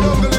Is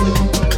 with